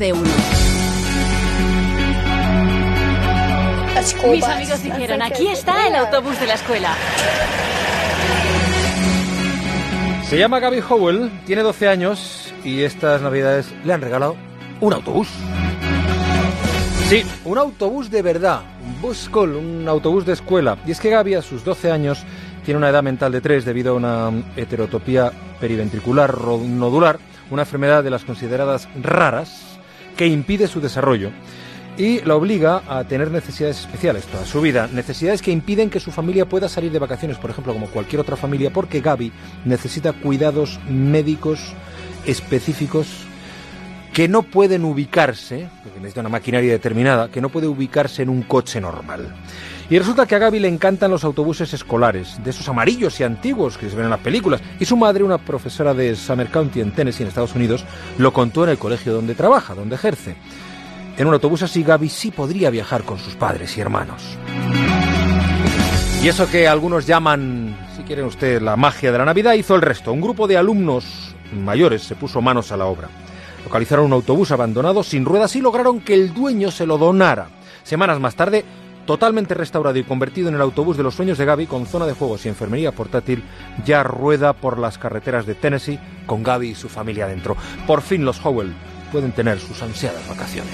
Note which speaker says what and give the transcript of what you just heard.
Speaker 1: de uno. Mis amigos dijeron, aquí está el autobús de la escuela.
Speaker 2: Se llama Gaby Howell, tiene 12 años y estas navidades le han regalado un autobús. Sí, un autobús de verdad, un bus school, un autobús de escuela. Y es que Gaby a sus 12 años tiene una edad mental de 3 debido a una heterotopía periventricular nodular, una enfermedad de las consideradas raras que impide su desarrollo y la obliga a tener necesidades especiales toda su vida, necesidades que impiden que su familia pueda salir de vacaciones, por ejemplo, como cualquier otra familia, porque Gaby necesita cuidados médicos específicos que no pueden ubicarse, porque necesita una maquinaria determinada, que no puede ubicarse en un coche normal. Y resulta que a Gaby le encantan los autobuses escolares, de esos amarillos y antiguos que se ven en las películas. Y su madre, una profesora de Summer County en Tennessee, en Estados Unidos, lo contó en el colegio donde trabaja, donde ejerce. En un autobús así Gaby sí podría viajar con sus padres y hermanos. Y eso que algunos llaman, si quieren usted, la magia de la Navidad, hizo el resto. Un grupo de alumnos mayores se puso manos a la obra. Localizaron un autobús abandonado sin ruedas y lograron que el dueño se lo donara. Semanas más tarde, totalmente restaurado y convertido en el autobús de los sueños de Gaby, con zona de juegos y enfermería portátil, ya rueda por las carreteras de Tennessee con Gaby y su familia dentro. Por fin los Howell pueden tener sus ansiadas vacaciones.